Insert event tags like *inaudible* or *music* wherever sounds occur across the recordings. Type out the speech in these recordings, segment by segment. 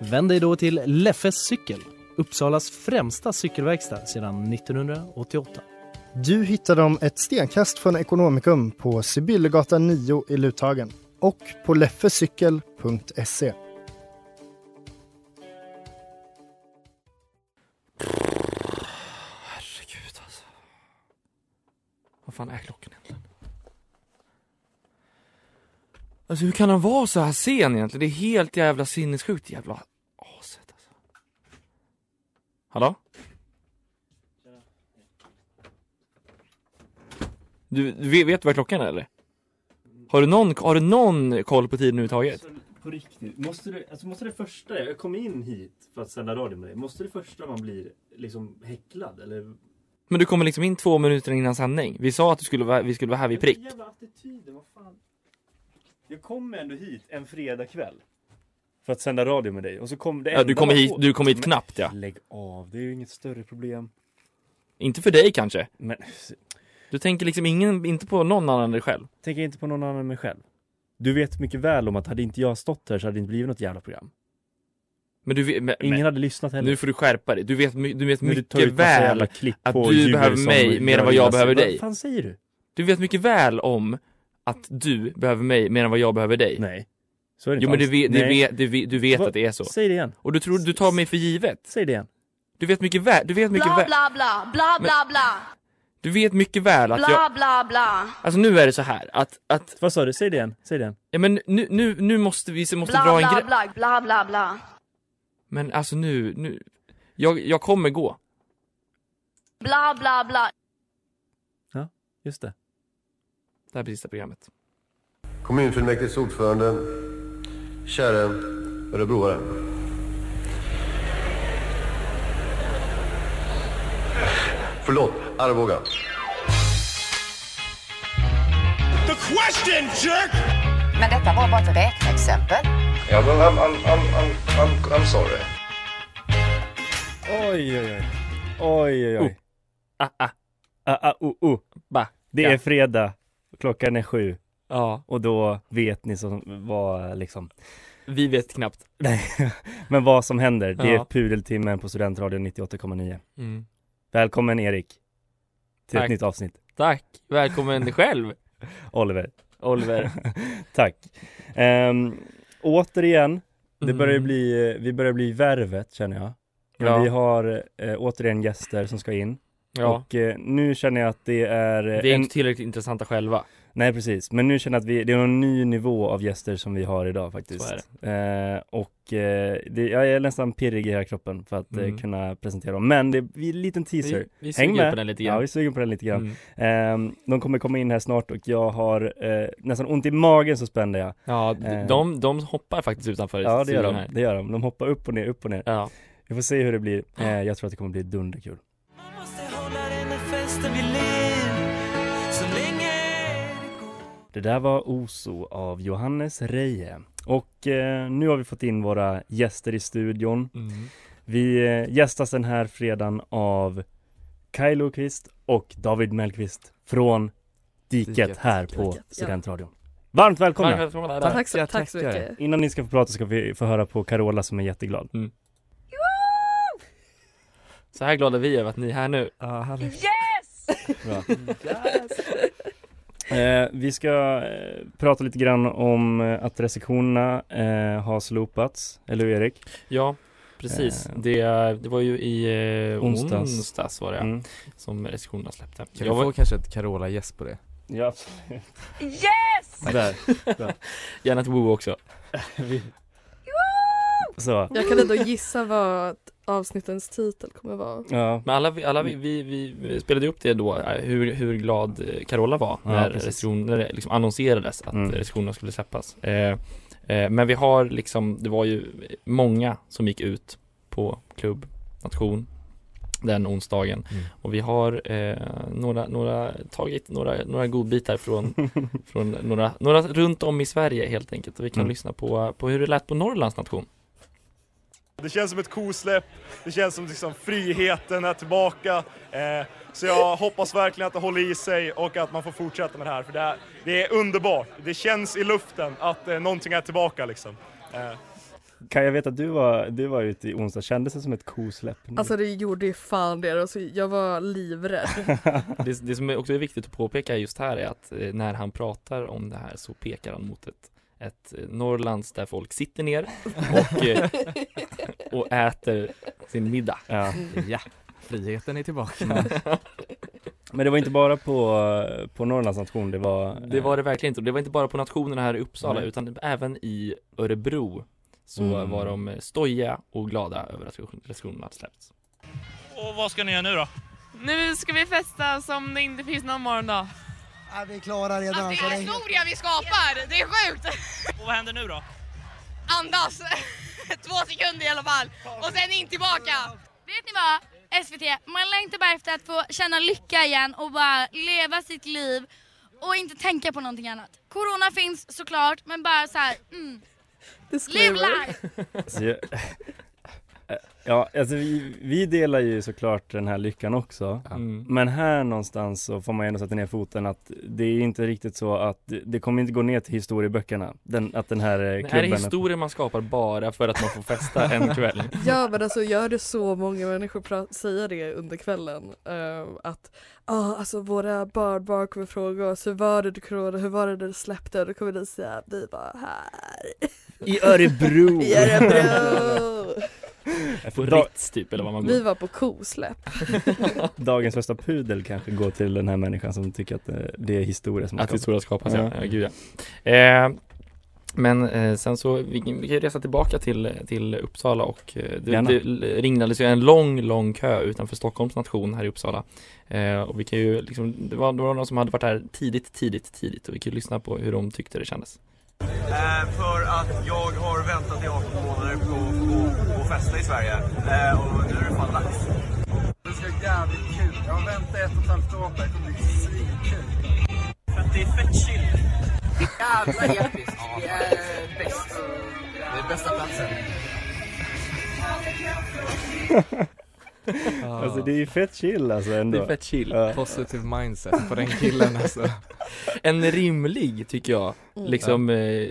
Vänd dig då till Leffes cykel, Uppsalas främsta cykelverkstad sedan 1988. Du hittar dem ett stenkast från Ekonomikum på Sibyllegatan 9 i Luthagen och på leffecykel.se. Herregud alltså. Vad fan är klockan egentligen? Alltså hur kan han vara så här sen egentligen? Det är helt jävla sinnessjukt jävla aset alltså. Hallå? Du, du vet, vet du vad klockan är eller? Har du någon, har du någon koll på tiden överhuvudtaget? På riktigt, måste det, alltså måste det första, jag kom in hit för att sända radio med dig, måste det första man blir liksom häcklad eller? Men du kommer liksom in två minuter innan sändning. Vi sa att du skulle vara, vi skulle vara här vid prick. Jävla attityden, vad fan. Jag kommer ändå hit en fredagkväll. För att sända radio med dig och så kom det Ja, du kommer hit, du kommer hit knappt ja. Lägg av, det är ju inget större problem. Inte för dig kanske. Men Du tänker liksom ingen, inte på någon annan än dig själv. tänker inte på någon annan än mig själv. Du vet mycket väl om att hade inte jag stått här så hade det inte blivit något jävla program. Men du vet, men, Ingen men, hade lyssnat heller. nu får du skärpa dig. Du vet, du vet Men du mycket massa väl att du behöver mig mer än vad jag behöver dig. Vad fan säger du? Du vet mycket väl om att du behöver mig mer än vad jag behöver dig. Nej. Så är det Jo men du vet, du vet, du vet, du vet att det är så. Säg det igen. Och du tror, du tar mig för givet. Säg det igen. Du vet mycket väl, du vet mycket Bla väl, bla bla, bla bla bla, du vet mycket väl att jag, bla bla bla, alltså nu är det så här att, att, Vad sa du? Säg det igen. Säg det igen. ja men nu, nu, nu måste vi, så måste bla dra en bla grej. bla, bla bla bla, Men alltså nu, nu, jag, jag kommer gå. bla bla bla. Just det. Det här sista programmet. Kommunfullmäktiges ordförande, käre örebroare. Förlåt, Arboga. Men detta var bara ett räkneexempel. Ja, men I'm, I'm, I'm, I'm, I'm, I'm sorry. Oj, oj, oj. Oj, oj, oj. Oh. Ah, ah, Ah, ah, oh, oh. ba. Det Ja. är fredag. Klockan är sju. Ja, Och då vet ni som vad liksom. vi vet knappt. *laughs* Nej, men vad som händer. Det är Ja. pudeltimmen på Studentradion 98,9. Mm. Välkommen Erik. Till Tack. ett nytt avsnitt. Tack, välkommen själv *laughs* Oliver. Oliver. *laughs* Tack. Ehm, återigen, det Mm. börjar bli, vi börjar bli värvet känner jag. Men Ja. vi har eh, återigen gäster som ska in. Ja, Och eh, nu känner jag att det är eh, vi är en, inte tillräckligt intressanta själva. Nej precis, men nu känner jag att vi, det är en ny nivå av gäster som vi har idag faktiskt. Så Eh, och eh, det, jag är nästan pirrig i hela kroppen för att Mm. eh, kunna presentera dem. Men det är en liten teaser. Vi, vi Häng med. på den lite Ja, grann. vi suger på den lite grann. Mm. Eh, de kommer komma in här snart och jag har eh, nästan ont i magen så spände jag. Ja, d- Eh. de, de hoppar faktiskt utanför Ja det gör de, här. det gör de. De hoppar upp och ner, upp och ner. Ja. Vi får se hur det blir. Jag tror att det kommer bli dunderkul. Det där var Oso av Johannes Reje. Och eh, nu har vi fått in våra gäster i studion. Mm. Vi eh, gästas den här fredagen av Kaj Lokvist och David Mellqvist från Diket, Diket. här på Diket, ja. Studentradion. Varmt välkomna! Välkomna. Tack, så, tack så mycket. Innan ni ska få prata ska vi få höra på Carola som är jätteglad. Så här glada vi är över att ni är här nu. Yes! Bra. *laughs* Eh, vi ska eh, prata lite grann om eh, att restriktionerna eh, har slopats, eller hur Erik? Ja, precis. Eh. Det, det var ju i eh, Onsdags. onsdags. var det Mm. som restriktionerna släppte. Kan Jag vi var, få kanske ett Carola-gäst på det? Ja, absolut. Yes! Där. *laughs* gärna ett woo också. *laughs* Så. Jag kan ändå gissa vad avsnittens titel kommer vara. Ja. Men alla, vi- alla vi, vi, vi spelade upp det då, eh, hur, hur glad Carola var Ja, när, restriktion, när det liksom annonserades att Mm. restriktionerna skulle släppas. Eh, Eh, men vi har liksom, det var ju många som gick ut på klubb, nation den onsdagen Mm. och vi har eh, några, några, tagit några, några godbitar från, *laughs* från några, några runt om i Sverige helt enkelt och vi kan Mm. lyssna på, på hur det lät på Norrlands nation. Det känns som ett kosläpp, det känns som liksom friheten är tillbaka. Eh, så jag hoppas verkligen att det håller i sig och att man får fortsätta med det här för det, här, det är underbart. Det känns i luften att eh, någonting är tillbaka liksom. Eh, Kan jag veta att du var, du var ute i onsdag, kändes det som ett kosläpp? Alltså det gjorde ju fan det, alltså, jag var livrädd. *laughs* Det, det som är också är viktigt att påpeka just här är att eh, när han pratar om det här så pekar han mot ett, ett eh, Norrlands där folk sitter ner och, eh, och äter sin middag. Ja. Ja, friheten är tillbaka. Men det var inte bara på, på Norrlands nation, det var Det var det verkligen inte och det var inte bara på nationerna här i Uppsala Nej. utan även i Örebro så Mm. var de eh, stojiga och glada över att restriktionerna hade släppts. Och vad ska ni göra nu då? Nu ska vi festa som det inte finns någon morgondag. Ja, vi klarar redan. Alltså, så det är historia vi skapar, det är sjukt! Vad händer nu då? Andas! *laughs* Två sekunder i alla fall, och sen in tillbaka! Vet ni vad? SVT, man längtar bara efter att få känna lycka igen och bara leva sitt liv och inte tänka på någonting annat. Corona finns såklart, men bara så här, mm. Live life! *laughs* Ja, alltså vi, vi delar ju såklart den här lyckan också. Mm. Men här någonstans så får man ändå sätta ner foten att det är inte riktigt så att det- kommer inte gå ner till historieböckerna. Den, att den här eh, Det här är klubben historier man skapar bara för att man får festa en kväll. *laughs* Ja men alltså jag hörde så många människor säga det under kvällen. eh, att ah, alltså våra barnbarn kommer fråga oss hur var det du corona, hur var det när du släppte? Och då kommer de säga vi var här. I Örebro! *laughs* I Örebro! På Ritz typ eller vad man går. Vi var på kosläpp. *laughs* Dagens första pudel kanske går till den här människan som tycker att eh, det är historia som har Att historia skapas, ja. Ja. gud ja. Eh, men eh, sen så, vi, vi kan resa tillbaka till, till Uppsala och eh, det, det ringlades ju en lång, lång kö utanför Stockholms nation här i Uppsala. Eh, och vi kan ju liksom, det var, det var någon som hade varit här tidigt, tidigt, tidigt och vi kan ju lyssna på hur de tyckte det kändes. Eh, för att jag har väntat i 18 månader på att festa i Sverige. Eh, och nu är det fan dags. Det ska bli jävligt kul. Jag har väntat ett och ett halvt år på det. Det kommer bli svinkul. För att det är fett chill. Jävla episkt. Det är bäst. Det är bästa platsen. *laughs* *laughs* Alltså det är ju fett chill alltså ändå. Det är fett chill. Ja. Positive mindset på den killen alltså. En rimlig, tycker jag, Mm. liksom eh,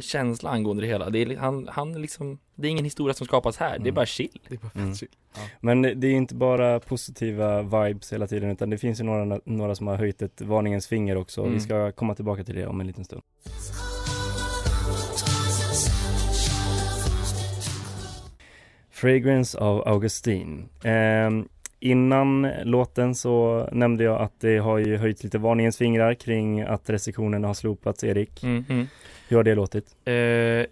känsla angående det hela. Det är, han, han liksom, det är ingen historia som skapas här, det är bara chill. Det är bara Mm. fett chill. Ja. Men det är inte bara positiva vibes hela tiden utan det finns ju några, några som har höjt ett varningens finger också. Mm. Vi ska komma tillbaka till det om en liten stund. Fragrance av Augustin. Ehm, innan låten så nämnde jag att det har ju höjt lite varningens fingrar kring att restriktionerna har slopats, Erik. Mm, mm. Hur har det låtit? Eh,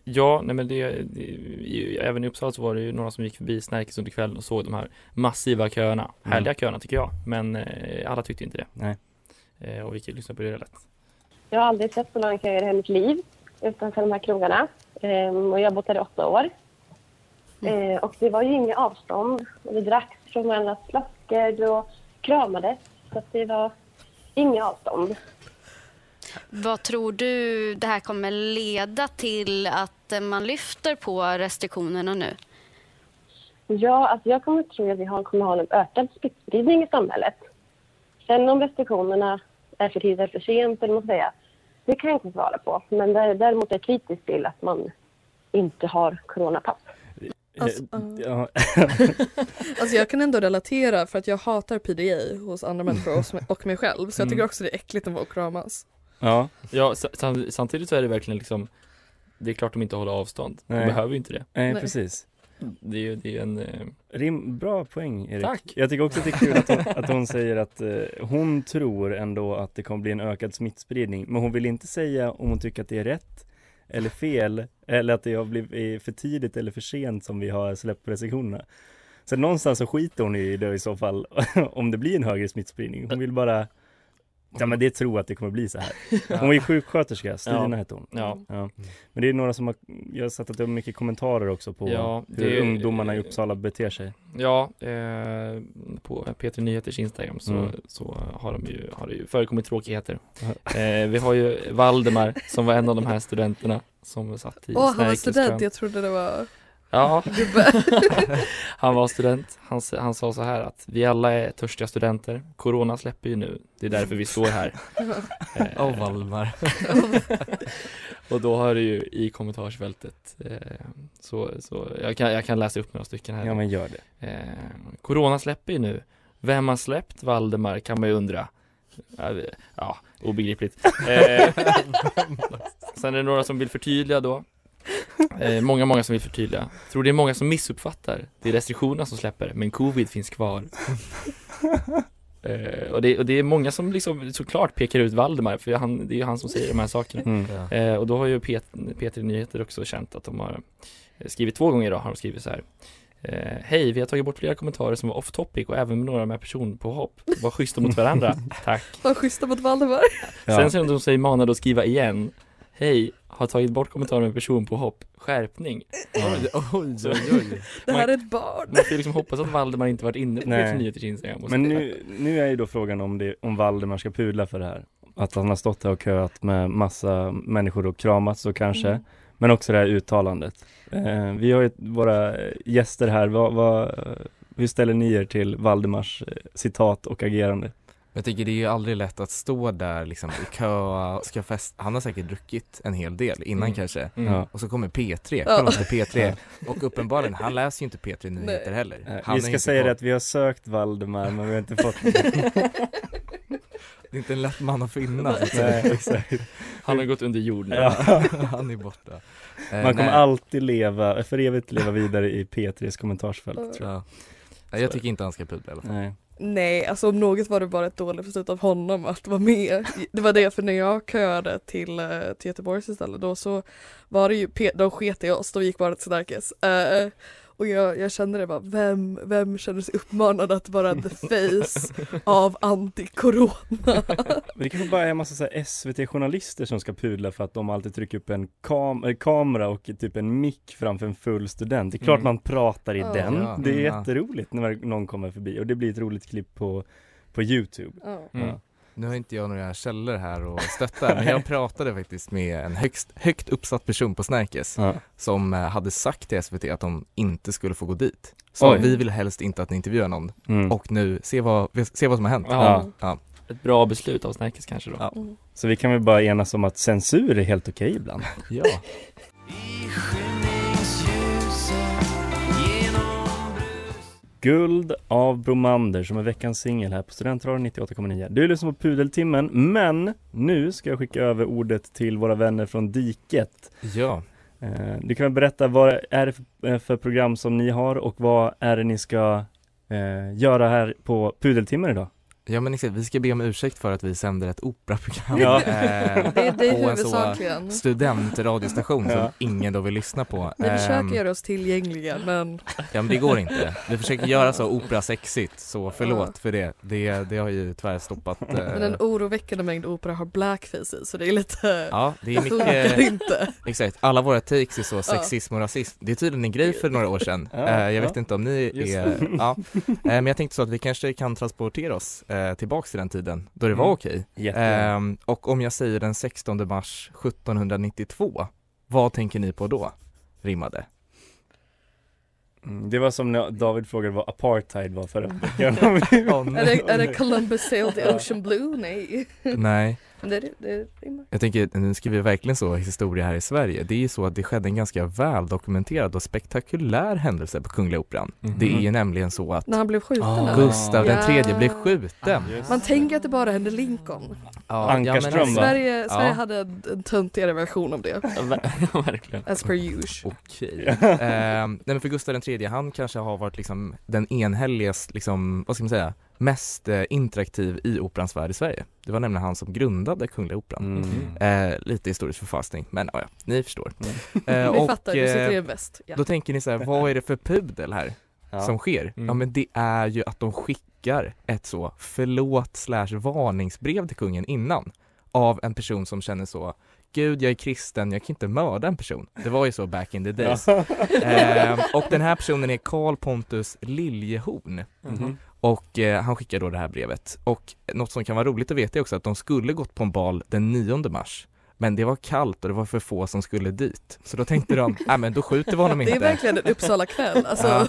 ja, nej men det, det även i Uppsala så var det ju några som gick förbi Snärkes under kvällen och såg de här massiva köerna. Mm. Härliga köerna tycker jag, men eh, alla tyckte inte det. Nej. Eh, och vi kan lyssna på det lätt. Jag har aldrig sett så långa köer i hela mitt liv utanför de här krogarna. Ehm, och jag har bott här i åtta år. Ehm, och det var ju inga avstånd. Vi drack från varandras flaskor och kramades. Så att det var inga avstånd. Vad tror du det här kommer leda till att eh, man lyfter på restriktionerna nu? Ja, alltså jag kommer tro att vi kommer ha en ökad smittspridning i samhället. Sen om restriktionerna är för tidigt eller för sent, eller man säga, det kan jag inte svara på. Men där- däremot är jag kritisk till att man inte har coronapass. Alltså, Ja. *laughs* Alltså jag kan ändå relatera för att jag hatar PDA hos andra människor och- mig själv så jag tycker Mm. också det är äckligt att vara och kramas. Ja. Ja, sa- sam- samtidigt så är det verkligen liksom Det är klart de inte håller avstånd. De Nej. behöver ju inte det. Nej, precis. Det är ju, det är en eh, Rim, bra poäng Erik. Tack. Jag tycker också att det är kul att hon, att hon säger att eh, hon tror ändå att det kommer bli en ökad smittspridning. Men hon vill inte säga om hon tycker att det är rätt eller fel eller att det har blivit för tidigt eller för sent som vi har släppt restriktionerna. Så någonstans så skiter hon i det i så fall *laughs* om det blir en högre smittspridning. Hon vill bara Ja men det tror att det kommer bli så här. *laughs* Hon ju sjuksköterska, Stina Ja. hette hon. Ja. Men det är några som har, jag har sett att det är mycket kommentarer också på Ja, hur det- ungdomarna i Uppsala beter sig. Ja, eh, på P3 Nyheters Instagram så, Mm. så har, de ju, har det ju förekommit tråkigheter. *laughs* Eh, vi har ju Valdemar som var en av de här studenterna som satt i Åh, han var student, jag trodde det var Ja, gubbe. *laughs* han var student. Han, han sa så här att vi alla är törstiga studenter. Corona släpper ju nu. Det är därför vi står här. *laughs* Eh, Åh, Valdemar. *laughs* och då har det ju i kommentarsfältet eh, så, så jag, kan, jag kan läsa upp några stycken här. Ja men gör det. Eh, Corona släpper ju nu. Vem har släppt Valdemar kan man ju undra. Ja, Ja, obegripligt. *laughs* Eh, sen är det några som vill förtydliga då. Eh, många, många som vill förtydliga. Tror det är många som missuppfattar. Det är restriktionerna som släpper, men covid finns kvar. *laughs* Eh, och, det, och det är många som liksom såklart pekar ut Valdemar, för han, det är ju han som säger de här sakerna. Mm. Eh, och då har ju P- P3 Nyheter också känt att de har skrivit två gånger idag, har de skrivit så här. Eh, Hej, vi har tagit bort flera kommentarer som var off topic och även med några med personpåhopp. Var schyssta mot varandra, *laughs* tack. Var schyssta mot Valdemar. *laughs* Sen så är de sig manade att skriva igen. Hej, har tagit bort kommentarer med personpåhopp. Skärpning. Oj, oj, *laughs* oj, oj. Det här Man- är ett barn. Man får liksom hoppas att Valdemar inte varit inne på Nej. P3 Nyheters Instagram. Men nu, nu är ju då frågan om, det, om Valdemar ska pudla för det här. Att han har stått här och köat med massa människor och kramats och kanske. Mm. Men också det här uttalandet. Eh, vi har ju våra gäster här. Vad, vad, hur ställer ni er till Valdemars eh, citat och agerande? Jag tycker det är ju aldrig lätt att stå där liksom i köa, ska fest. Han har säkert druckit en hel del innan Mm. kanske. Mm. Och så kommer P3, Ja. kolla till P3. Och uppenbarligen, han läser ju inte P3 Nyheter Nej. heller. Eh, Han vi ska säga på- det att vi har sökt Valdemar men vi har inte fått *laughs* *laughs* Det är inte en lätt man att finna Nej, exakt. Han har gått under jord nu. Ja. *laughs* Han är borta. Eh, Man kommer nej, alltid leva, för evigt leva vidare i P3s kommentarsfält tror jag. ja. Nej, jag tycker inte han ska pudla i alla fall. Nej. Nej, alltså om något var det bara ett dåligt beslut av honom att vara med. Det var det för när jag köade till, eh, till Göteborgs istället då så var det ju, de sket i oss, de gick bara till Snärkes. Eh, och jag, jag kände det bara, vem, vem känner sig uppmanad att vara the face av anti-corona? Men det kanske bara är en massa SVT-journalister som ska pudla för att de alltid trycker upp en kam- eh, kamera och typ en mick framför en full student. Det är klart Mm. man pratar i Ja. den. Ja. Det är Mm. jätteroligt när någon kommer förbi och det blir ett roligt klipp på, på Youtube. Ja. Mm. Ja. Nu har inte jag några källor här och stöttar, men jag pratade faktiskt med en högst, högt uppsatt person på Snärkes Ja. som eh, hade sagt till SVT att de inte skulle få gå dit. Så Oj. vi vill helst inte att ni intervjuar någon. Mm. Och nu, se vad, se vad som har hänt. Ja. Ja. Ett bra beslut av Snärkes kanske då. Ja. Mm. Så vi kan väl bara enas om att censur är helt okej ibland. ja. Guld av Bromander som är veckans singel här på Studentradion 98,9. Du lyssnar på Pudeltimmen, men nu ska jag skicka över ordet till våra vänner från Diket. Ja. Eh, Du kan väl berätta vad är det för, eh, för program som ni har och vad är det ni ska eh, göra här på Pudeltimmen idag? Ja men exakt, vi ska be om ursäkt för att vi sänder ett operaprogram Ja. eh, Det, *laughs* det är på en så studentradiostation som Ja. ingen då vill lyssna på. Vi Ehm, försöker göra oss tillgängliga men Ja men det går inte. Vi försöker göra så operasexigt, så förlåt för det. Det, det har ju tyvärr stoppat. eh, Men en oroväckande mängd opera har blackface i så det är lite Ja, det är mycket, inte. exakt, alla våra takes är så sexism och rasism. Det är tydligen en grej för några år sedan. Ja, Eh, jag vet ja. inte om ni Just är, ja. Eh, Men jag tänkte så att vi kanske kan transportera oss eh, tillbaks till den tiden då det var Mm. okej. Ehm, och om jag säger den 16 mars 1792, vad tänker ni på då? Rimmade? Mm, det var som när David frågade vad apartheid var förra *laughs* veckan. Är det, är det Columbus sailed the ocean blue? Nej. Nej, det, det rimmar. jag tänker, nu skriver vi verkligen så historia här i Sverige. Det är ju så att det skedde en ganska väl dokumenterad och spektakulär händelse på Kungliga Operan. Mhm. Det är ju nämligen så att När han blev skjuten eller? Gustav den Ja. tredje blev skjuten. Man tänker att det bara hände Lincoln. Ja, Ankarström, men- va? Sverige, Sverige Ja. hade en töntigare version av det. Ja, ver- *laughs* ja, verkligen. As per usual. Okej. Ehm, nej men för Gustav den tredje, han kanske har varit liksom den enhälligast, liksom, vad ska man säga, mest eh, interaktiv i operans värld i Sverige. Det var nämligen han som grundade Kungliga Operan. Mm. Eh, lite historisk förfalskning, men ja, ja, ni förstår. Eh, Vi och, fattar, du sitter eh, en väst. Ja. Då tänker ni så här, vad är det för pudel här? Ja. som sker, ja Mm. men det är ju att de skickar ett så förlåt slash varningsbrev till kungen innan av en person som känner så Gud, jag är kristen, jag kan inte mörda en person. Det var ju så back in the days. Ja. Ehm, och den här personen är Karl Pontus Liljehorn. Mhm. Och eh, han skickar då det här brevet. Och något som kan vara roligt att veta är också att de skulle gått på en bal den 9 mars. Men det var kallt och det var för få som skulle dit. Så då tänkte de, nej men då skjuter vi honom Det inte. är verkligen en Uppsala kväll. *laughs* Alltså. Ja.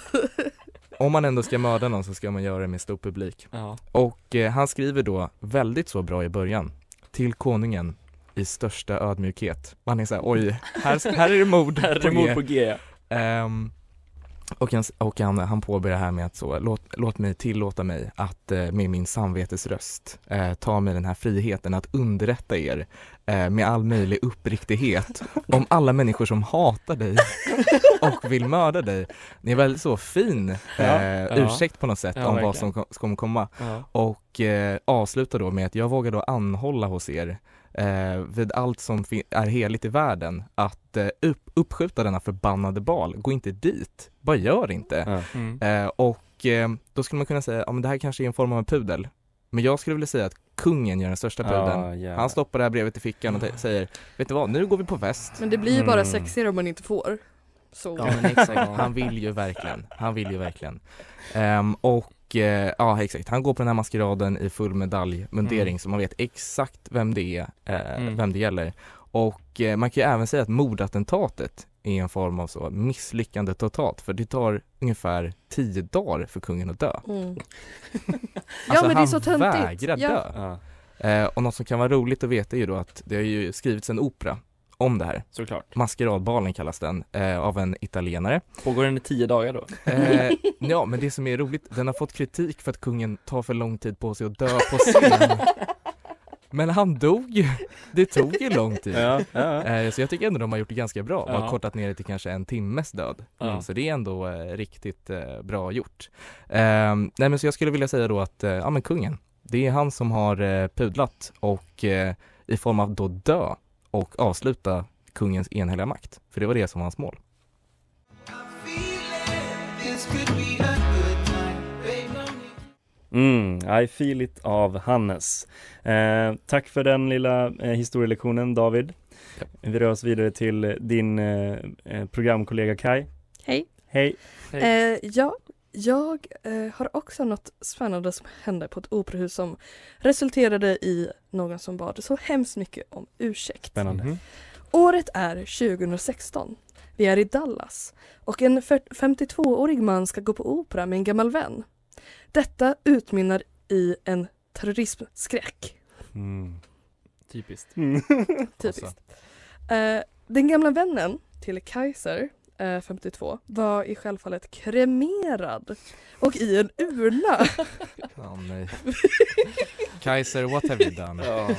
Om man ändå ska mörda någon så ska man göra det med stor publik. Ja. Och eh, han skriver då väldigt så bra i början. Till konungen i största ödmjukhet. Man är såhär, oj, här, här är det mord Här är det mord på G. Ehm, och han, och han, han påbörjar här med att så, låt, låt mig tillåta mig att eh, med min samvetesröst eh, ta mig den här friheten att underrätta er eh, med all möjlig uppriktighet om alla människor som hatar dig *laughs* och vill mörda dig. Det är väldigt så fin eh, Ja, ursäkt på något sätt Ja, om vad verkligen. som kom- kommer komma. Ja. Och eh, avslutar då med att jag vågar då anhålla hos er eh, vid allt som är heligt i världen att eh, upp, uppskjuta denna förbannade bal. Gå inte dit, bara gör inte. Mm. Eh, och eh, då skulle man kunna säga, ja men det här kanske är en form av en pudel. Men jag skulle vilja säga att kungen gör den största pudeln. jävlar. Han stoppar det här brevet i fickan och t- säger, vet du vad, nu går vi på fest. Men det blir ju bara Mm. sexigare om man inte får. Så. Ja men exakt, *laughs* han vill ju verkligen, han vill ju verkligen. Ehm, och eh, ja exakt, han går på den här maskeraden i full medaljmundering Mm. så man vet exakt vem det är, eh, Mm. vem det gäller. Och eh, man kan ju även säga att mordattentatet är en form av så misslyckande totalt för det tar ungefär tio dagar för kungen att dö. Mm. *laughs* Alltså, men det är han så töntigt. vägrar Ja. dö. Ja. Eh, och något som kan vara roligt att veta är ju då att det har ju skrivits en opera om det här. Såklart. Maskeradbalen kallas den, eh, av en italienare. Pågår den i tio dagar då? Eh, ja, men det som är roligt, den har fått kritik för att kungen tar för lång tid på sig att dö på scen. Men han dog ju, det tog ju lång tid. Ja, ja. Eh, så jag tycker ändå de har gjort det ganska bra, bara Ja. kortat ner det till kanske en timmes död. Ja. Så det är ändå eh, riktigt eh, bra gjort. Eh, nej men så jag skulle vilja säga då att, eh, ja men kungen, det är han som har pudlat och i form av då dö och avsluta kungens enhälliga makt. För det var det som var hans mål. Mm, I feel it av Hannes. Eh, tack för den lilla eh, historielektionen David. Vi rör oss vidare till din eh, eh, programkollega Kai. Hej. Hej. Eh, ja, jag eh, har också något spännande som hände på ett operahus som resulterade i någon som bad så hemskt mycket om ursäkt. Spännande. Mhm. Året är 2016. Vi är i Dallas och en fyr- 52-årig man ska gå på opera med en gammal vän. Detta utmynnar i en terrorismskräck. Mm. Typiskt. *laughs* Typiskt. Eh, den gamla vännen till Kaiser, eh, 52, var i självfallet kremerad och i en urna *laughs* Ja, nej. Kaiser, what have you done?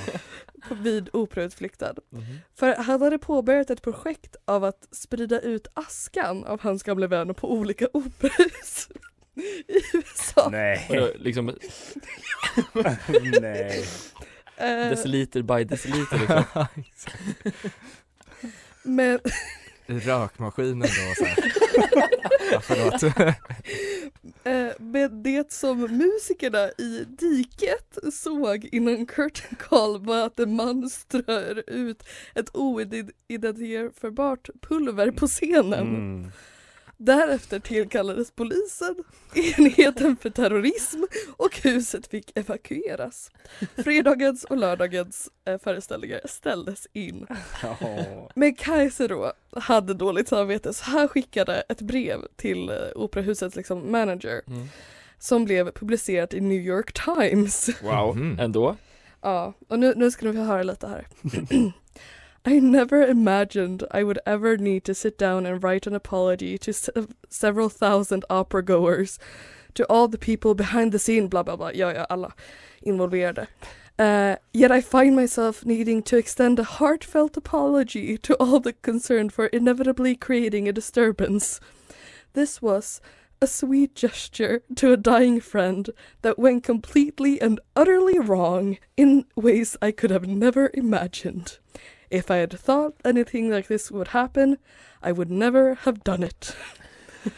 vid operautflykten. Mhm. För han hade påbörjat ett projekt av att sprida ut askan av hans gamla vän på olika operahus *laughs* i USA. Nej. Vadå, liksom *laughs* Nej. Eh, deciliter by deciliter liksom. men I rökmaskinen då så här. *laughs* ja, förlåt. *laughs* Eh, med det som musikerna i diket såg innan curtain call var att en man strör ut ett oidentifierbart pulver på scenen. Mm. Därefter tillkallades polisen, enheten för terrorism och huset fick evakueras. Fredagens och lördagens eh, föreställningar ställdes in. Men Kaiser då hade dåligt samvete så han skickade ett brev till eh, operahusets liksom manager Mm. som blev publicerat i New York Times. Wow, Mhm. ändå? Ja, och nu, nu ska ni få höra lite här. *clears throat* I never imagined I would ever need to sit down and write an apology to se- several thousand opera goers, to all the people behind the scene, blah blah blah, ja ja, alla involverade. Uh, yet I find myself needing to extend a heartfelt apology to all the concerned for inevitably creating a disturbance. This was a sweet gesture to a dying friend that went completely and utterly wrong in ways I could have never imagined. If I had thought anything like this would happen, I would never have done it.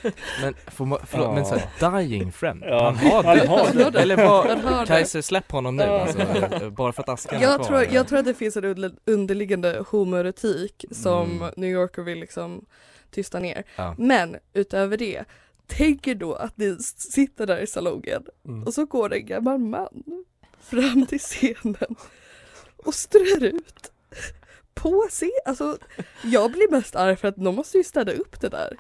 *laughs* Men, får man, förlåt, men såhär dying friend, Ja, han har han dött. har det. Eller Han vad, det. Kaiser släpp honom nu Ja. alltså, bara för att askan är Jag kvar. tror, jag tror att det finns en under- underliggande homoerotik som Mm. New Yorker vill liksom tysta ner. Ja. Men utöver det, tänk er då att ni sitter där i salongen Mm. och så går en gammal man fram till scenen och strör ut på scen. Alltså, jag blir mest arg för att de måste ju städa upp det där.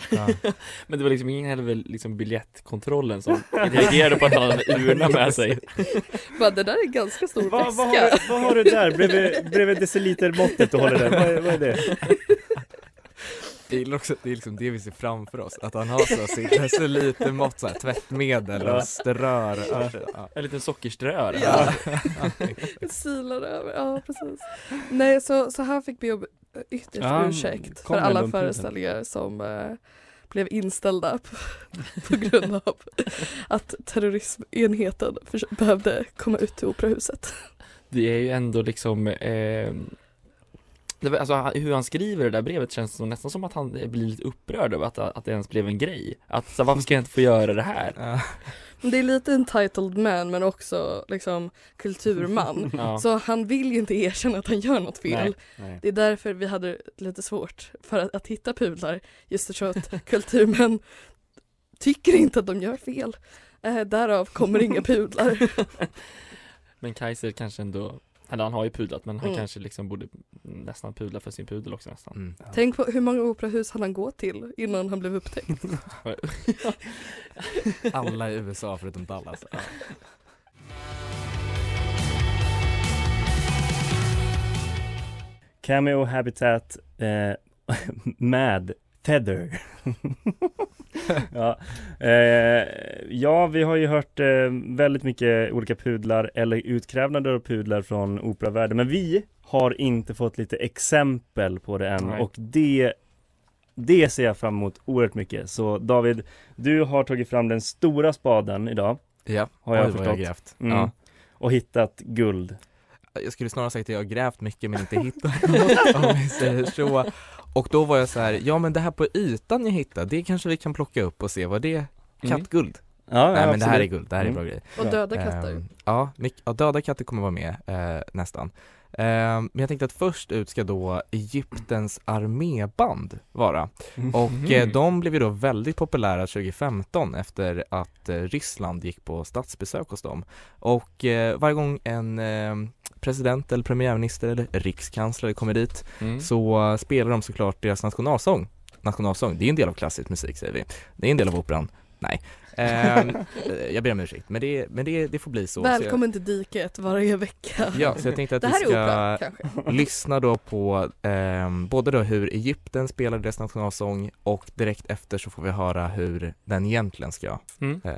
Men det var liksom ingen heller liksom biljettkontrollen som *laughs* reagerade på att han hade urna med sig *laughs* Men det där är ganska stor Vad, väska. vad, har, vad har du där bredvid, bredvid decilitermåttet du håller där? Vad, vad är det? *laughs* Jag gillar också att det är liksom det vi ser framför oss, att han har så sitt decilitermått såhär tvättmedel Ja. och strör. Ja. En liten sockerströare Ja. *laughs* Silar över, ja precis. Nej så, så han fick be om ytterst Ja, ursäkt för alla föreställningar som eh, blev inställda på, *laughs* på grund av att terrorismenheten behövde komma ut till operahuset. Det är ju ändå liksom eh, alltså, hur han skriver det där brevet känns som, nästan som att han blir lite upprörd över att, att det ens blev en grej. Att så, varför ska jag inte få göra det här? Det är lite entitled man men också liksom kulturman. *laughs* Ja. Så han vill ju inte erkänna att han gör något fel. Nej, nej. Det är därför vi hade lite svårt för att, att hitta pudlar. Just eftersom att *laughs* kulturmän tycker inte att de gör fel. Eh, därav kommer inga pudlar. *laughs* Men Kaiser kanske ändå, eller han har ju pudlat men han Mm. kanske liksom borde nästan pudla för sin pudel också nästan. Mm. Tänk på hur många operahus han gå till innan han blev upptäckt. *laughs* *laughs* Alla i USA förutom Dallas. Ja. Cameo Habitat eh, *laughs* med Feather. *laughs* ja. Eh, ja, vi har ju hört eh, väldigt mycket olika pudlar eller utkrävnader av pudlar från operavärlden, men vi har inte fått lite exempel på det än Nej. och det det ser jag fram emot oerhört mycket. Så David, du har tagit fram den stora spaden idag. Ja, har jag oj, jag förstått. grävt. Mm. Ja. Och hittat guld. Jag skulle snarare sagt att jag har grävt mycket men inte hittat *laughs* något om vi säger så. Och då var jag så här, ja men det här på ytan jag hittade, det kanske vi kan plocka upp och se vad det är. Mm. Kattguld. Ja, Nej men det här är guld, det här är Mm. bra grejer. Och döda katter. Ehm, ja, mycket, ja, döda katter kommer vara med eh, nästan. Ehm, men jag tänkte att först ut ska då Egyptens arméband vara. Och eh, de blev ju då väldigt populära 2015 efter att eh, Ryssland gick på statsbesök hos dem. Och eh, varje gång en eh, president eller premiärminister eller rikskansler kommer dit Mm. så spelar de såklart deras nationalsång. Nationalsång, det är en del av klassisk musik säger vi. Det är en del av operan. Nej. Eh, *laughs* jag ber om ursäkt, men det, men det, det får bli så. så jag- Välkommen till diket varje vecka. Ja, så jag tänkte att det vi ska opera lyssna då på ehm, både då hur Egypten spelar deras nationalsång och direkt efter så får vi höra hur den egentligen ska Mm. eh,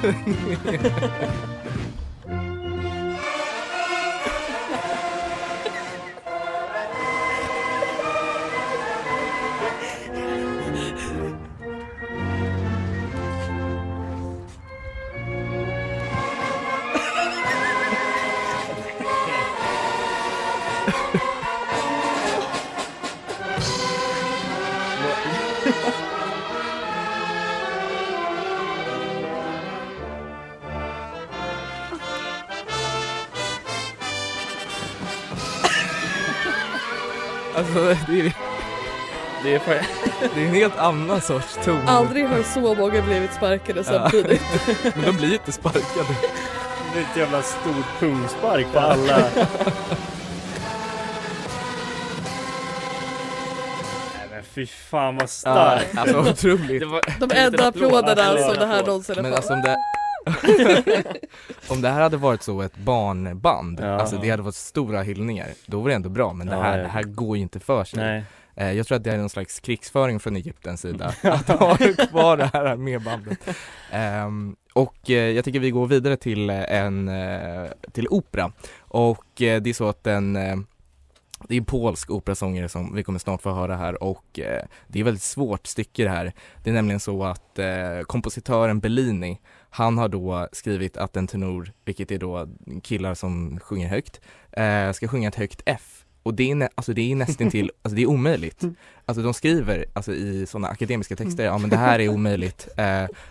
Ha ha ha. Det är, det är, det är en helt annan sorts ton. Aldrig har så många blivit sparkade samtidigt. *laughs* men de blir ju inte sparkade. Det är ett jävla stort pungspark på alla. Nej men fy fan vad Ja, starkt. alltså otroligt. Det var- De enda applåderna som det här någonsin har Men fått. alltså om det Om det här hade varit så ett barnband, Ja. alltså det hade varit stora hyllningar, då var det ändå bra men det här, ja. det här går ju inte för sig Nej. Eh, jag tror att det är någon slags krigsföring från Egyptens sida *laughs* att ha kvar det här med bandet. Ehm, och eh, jag tycker vi går vidare till en, eh, till opera. Och det är så att den det är en polsk operasångare som vi kommer snart få höra här och eh, det är ett väldigt svårt stycke det här. Det är nämligen så att eh, kompositören Bellini, han har då skrivit att en tenor, vilket är då killar som sjunger högt, eh, ska sjunga ett högt F. Och det är, nä- alltså det är nästan till, *laughs* alltså det är omöjligt. Alltså de skriver alltså i sådana akademiska texter, ja men det här är omöjligt. Eh,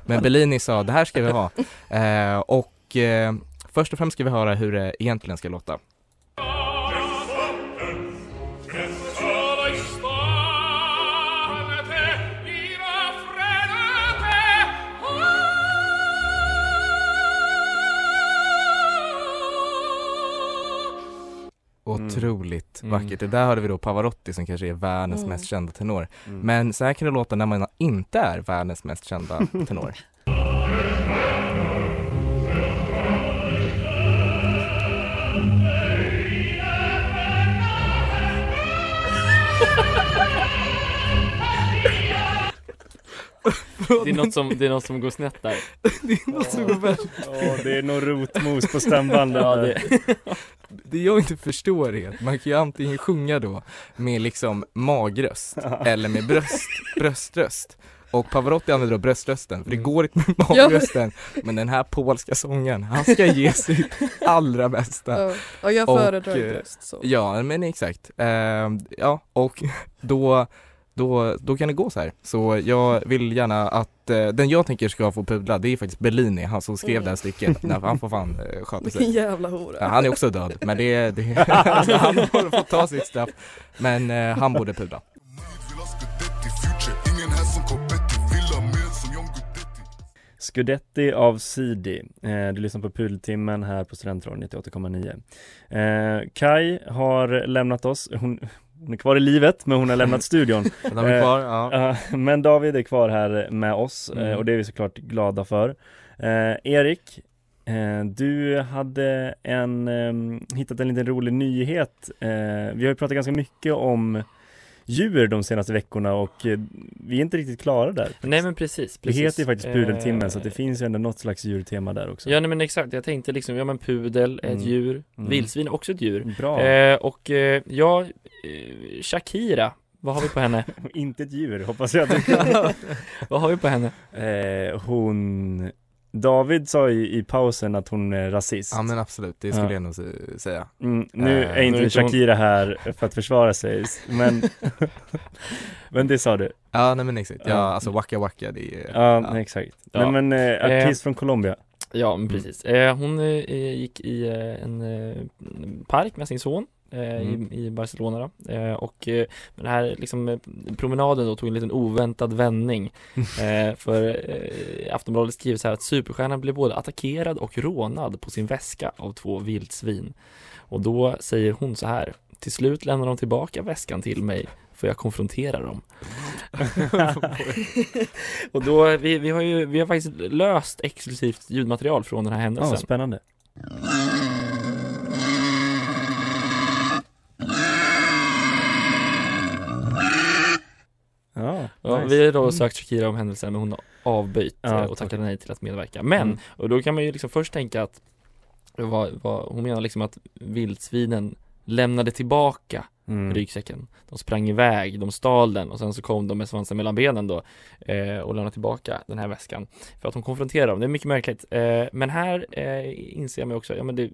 men Bellini sa, det här ska vi ha. Eh, och eh, först och främst ska vi höra hur det egentligen ska låta. Otroligt Mm. vackert. Det där hörde vi då Pavarotti som kanske är världens Mm. mest kända tenor. Mm. Men så här kan det låta när man inte är världens mest kända *laughs* tenor. Det är något som, det är något som går snett där. *laughs* det är något som går väldigt Ja, det är nog rotmos på stämbandet. Ja, det- Det jag inte förstår är att man kan ju antingen sjunga då med liksom magröst eller med bröst, bröströst. Och Pavarotti använder då bröströsten, för det går inte med magrösten. Men den här polska sångaren, han ska ge sitt allra bästa. Ja, och jag föredrar eh, bröst, så. Ja, men exakt. Ehm, ja, och då, då, då kan det gå så här. Så jag vill gärna att eh, den jag tänker ska få pudla, det är faktiskt Bellini, han som skrev Mm. det här stycket. Nej, han får fan eh, sköta Vilken sig. jävla hora. Ja, han är också död, men det, det *laughs* alltså, han har fått ta sitt straff. Men eh, han borde pudla. Scudetti av Sidi. Eh, du lyssnar på Pudeltimmen här på Studentradion 98,9. Eh, Kai har lämnat oss. Hon, hon är kvar i livet, men hon har lämnat studion. *laughs* De är kvar, ja. Eh, men David är kvar här med oss eh, Mm. och det är vi såklart glada för. Eh, Erik, eh, du hade en, eh, hittat en liten rolig nyhet. Eh, vi har ju pratat ganska mycket om djur de senaste veckorna och eh, vi är inte riktigt klara där. Nej men precis, Det precis. heter ju faktiskt Pudeltimmen så att det Eh, finch ju ändå något slags djurtema där också. Ja nej, men exakt, jag tänkte liksom, ja men pudel, ett Mm. djur, Mm. vildsvin är också ett djur. Bra. Eh, och eh, ja, eh, Shakira, vad har vi på henne? *laughs* Inte ett djur hoppas jag *laughs* Vad har vi på henne? Eh, hon David sa i, i pausen att hon är rasist Ja men absolut, det skulle Ja. jag nog säga. Mm, nu Eh, är inte nu är hon- Shakira här för att försvara sig, men *laughs* Men det sa du? Ja nej men exakt, ja alltså Waka Waka det är Ja, nej, exakt. Ja. Nej men eh, artist Eh, från Colombia Ja, men precis. Eh, hon eh, gick i eh, en eh, park med sin son eh, Mm. i, i Barcelona då. Eh, och eh, den här liksom, eh, promenaden då tog en liten oväntad vändning. *laughs* eh, för eh, Aftonbladet skriver så här att superstjärnan blev både attackerad och rånad på sin väska av två vildsvin. Och då säger hon så här, till slut lämnar de tillbaka väskan till mig för jag konfronterar dem. *laughs* och då, vi, vi har ju, vi har faktiskt löst exklusivt ljudmaterial från den här händelsen. Ja, spännande Ja, Ja, nice. vi har då Mm. sökt Shakira om händelsen men hon har avböjt Ja, eh, och tack. tackade nej till att medverka. Men, Mm. och då kan man ju liksom först tänka att vad, vad, hon menar liksom att vildsvinen lämnade tillbaka Mm. ryggsäcken. De sprang iväg, de stal den och sen så kom de med svansen mellan benen då eh, och lämnade tillbaka den här väskan för att hon konfronterar dem. Det är mycket märkligt. Eh, men här eh, inser jag mig också, ja men det,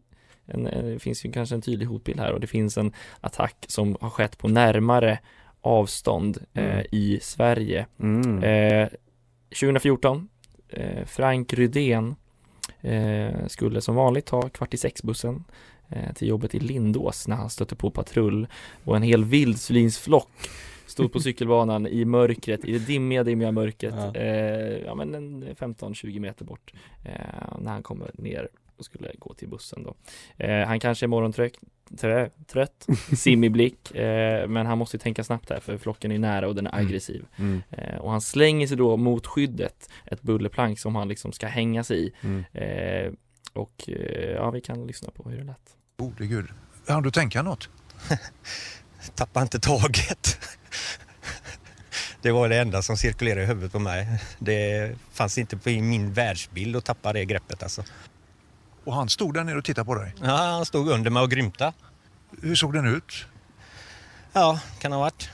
en, en, det finns ju kanske en tydlig hotbild här och det finns en attack som har skett på närmare avstånd eh, Mm. i Sverige. Mm. Eh, 2014, eh, Frank Rydén eh, skulle som vanligt ta kvart i sex bussen eh, till jobbet i Lindås när han stötte på patrull och en hel vildsvinsflock stod på *laughs* cykelbanan i mörkret, i det dimmiga, dimmiga mörkret, Ja. eh, ja men en 15-20 meter bort eh, när han kommer ner och skulle gå till bussen då. Eh, han kanske är morgontrött, trö, trött, *laughs* simmig blick, eh, men han måste ju tänka snabbt här för flocken är nära och den är Mm. aggressiv. Mm. Eh, och han slänger sig då mot skyddet, ett bullerplank som han liksom ska hänga sig i. Mm. Eh, och eh, ja, vi kan lyssna på hur det lät. Gode gud. Hann du tänka något? *laughs* Tappa inte taget. Det var det enda som cirkulerade i huvudet på mig. Det fanns inte på i min världsbild att tappa det greppet alltså. Och han stod där nere och tittade på dig? Ja, han stod under mig och grymta. Hur såg den ut? Ja, kan ha varit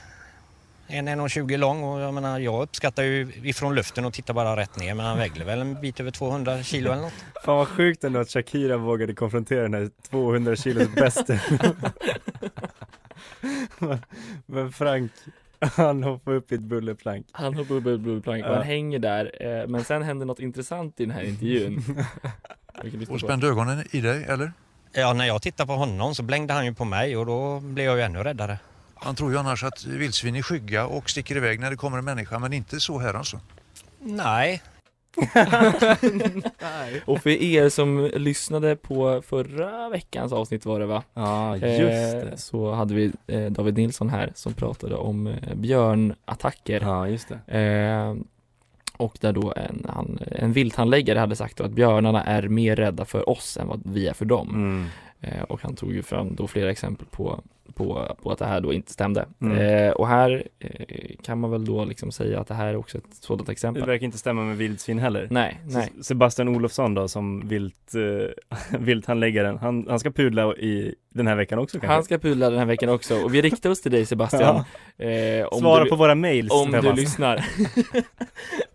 en 1,20 lång och jag menar jag uppskattar ju ifrån luften och tittar bara rätt ner men han vägde väl en bit över 200 kilo eller något. Fan vad sjukt ändå att Shakira vågade konfrontera den här 200 kilos bästen. *laughs* Men Frank, han hoppar upp i ett bullerplank. Han hoppar upp i ett bullerplank och Ja. han hänger där eh, Men sen händer något intressant i den här intervjun *laughs* Och spände ögonen i dig, eller? Ja, när jag tittade på honom så blängde han ju på mig och då blev jag ju ännu räddare. Han tror ju annars att vildsvin är skygga och sticker iväg när det kommer en människa, men inte så här alltså. Nej. Och för er som lyssnade på förra veckans avsnitt var det va? Ja, just Eh, det. Så hade vi eh, David Nilsson här som pratade om eh, björnattacker Ja, just det. Eh, Och där då en, han, en vilthandläggare hade sagt att björnarna är mer rädda för oss än vad vi är för dem Mm. eh, Och han tog ju fram då flera exempel på på, på att det här då inte stämde. Mm. Eh, och här eh, kan man väl då liksom säga att det här är också ett sådant Det exempel. verkar inte stämma med vildsvin heller. Nej, nej. Sebastian Olofsson då som vilt, eh, *laughs* vilthandläggaren, han, han ska pudla i den här veckan också kanske? Han ska pudla den här veckan också och vi riktar oss till dig Sebastian. *laughs* Eh, om Svara du, på våra mails, Om du lyssnar. *laughs*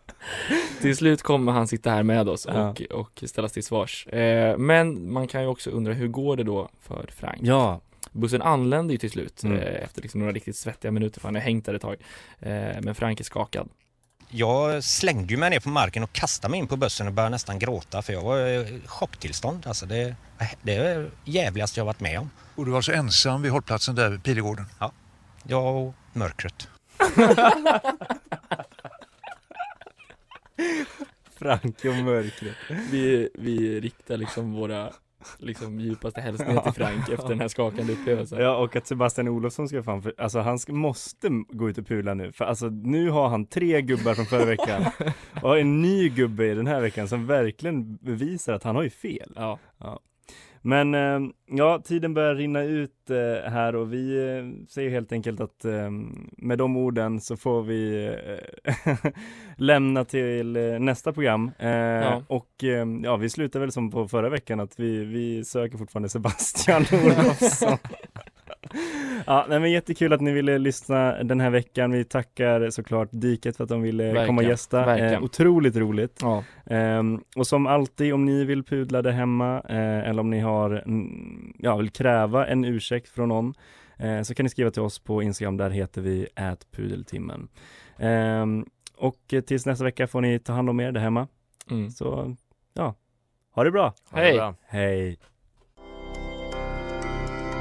till slut kommer han sitta här med oss Ja. och, och ställas till svars. Eh, men man kan ju också undra, hur går det då för Frank? Ja. Bussen anlände ju till slut Mm. eh, efter liksom några riktigt svettiga minuter för han har hängt där ett tag. Eh, men Frank är skakad. Jag slängde ju mig ner på marken och kastade mig in på bussen och började nästan gråta för jag var i chocktillstånd. Alltså det, det är det jävligaste jag varit med om. Och du var alltså ensam vid hållplatsen där vid Pilegården? Ja, jag och mörkret. *laughs* Frank och mörkret. Vi, vi riktar liksom våra liksom djupaste hälsningar till Frank efter den här skakande upplevelsen. Ja och att Sebastian Olofsson ska fan, för, alltså han ska, måste gå ut och pula nu för alltså nu har han tre gubbar från förra veckan *laughs* och en ny gubbe i den här veckan som verkligen bevisar att han har ju fel. Ja. ja. Men eh, ja, tiden börjar rinna ut eh, här och vi eh, säger helt enkelt att med de orden så får vi *laughs* lämna till nästa program. Eh, Och ja, vi slutar väl som på förra veckan att vi, vi söker fortfarande Sebastian *laughs* Olofsson. Ja, nej, men jättekul att ni ville lyssna den här veckan. Vi tackar såklart Diket för att de ville Verkligen, komma och gästa. verkligen. Eh, otroligt roligt. Ja. Ehm, och som alltid om ni vill pudla det hemma eh, eller om ni har, mm, ja, vill kräva en ursäkt från någon eh, så kan ni skriva till oss på Instagram. Där heter vi ätpudeltimmen. Ehm, och eh, tills nästa vecka får ni ta hand om er där hemma. Mm. Så ja, ha det bra. Ha det Hej. bra. Hej.